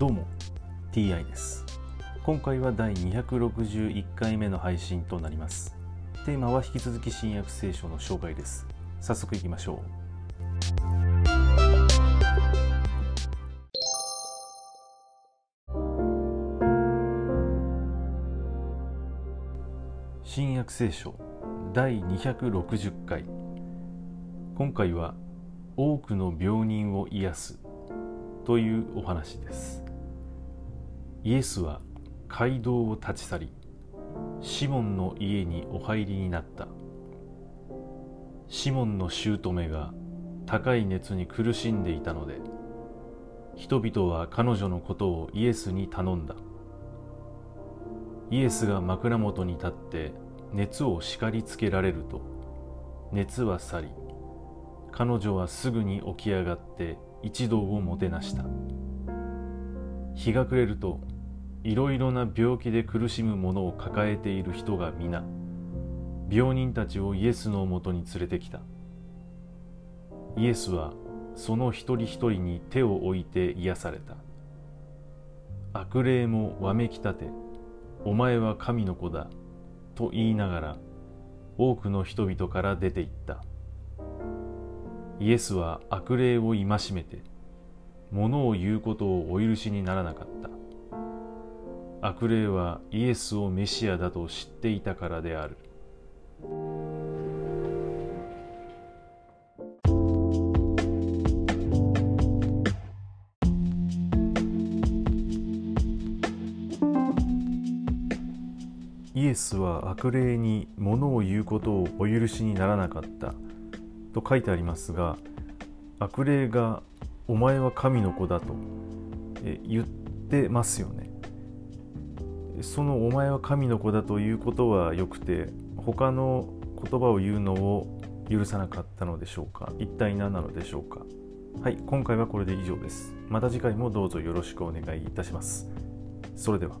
どうも TI です。今回は第261回目の配信となります。テーマは引き続き新約聖書の紹介です。早速いきましょう。新約聖書第260回。今回は多くの病人を癒すというお話です。イエスは街道を立ち去りシモンの家にお入りになった。シモンの姑が高い熱に苦しんでいたので人々は彼女のことをイエスに頼んだ。イエスが枕元に立って熱を叱りつけられると熱は去り彼女はすぐに起き上がって一同をもてなした。日が暮れるといろいろな病気で苦しむ者を抱えている人が皆病人たちをイエスのもとに連れてきた。イエスはその一人一人に手を置いて癒された。悪霊もわめき立てお前は神の子だと言いながら多くの人々から出て行った。イエスは悪霊を戒めて物を言うことをお許しにならなかった。悪霊はイエスをメシアだと知っていたからであるイエスは悪霊に物を言うことをお許しにならなかったと書いてありますが悪霊が「お前は神の子だ」と言ってますよね。その「お前は神の子だ」ということはよくて他の言葉を言うのを許さなかったのでしょうか？一体何なのでしょうか？はい今回はこれで以上です。また次回もどうぞよろしくお願いいたします。それでは。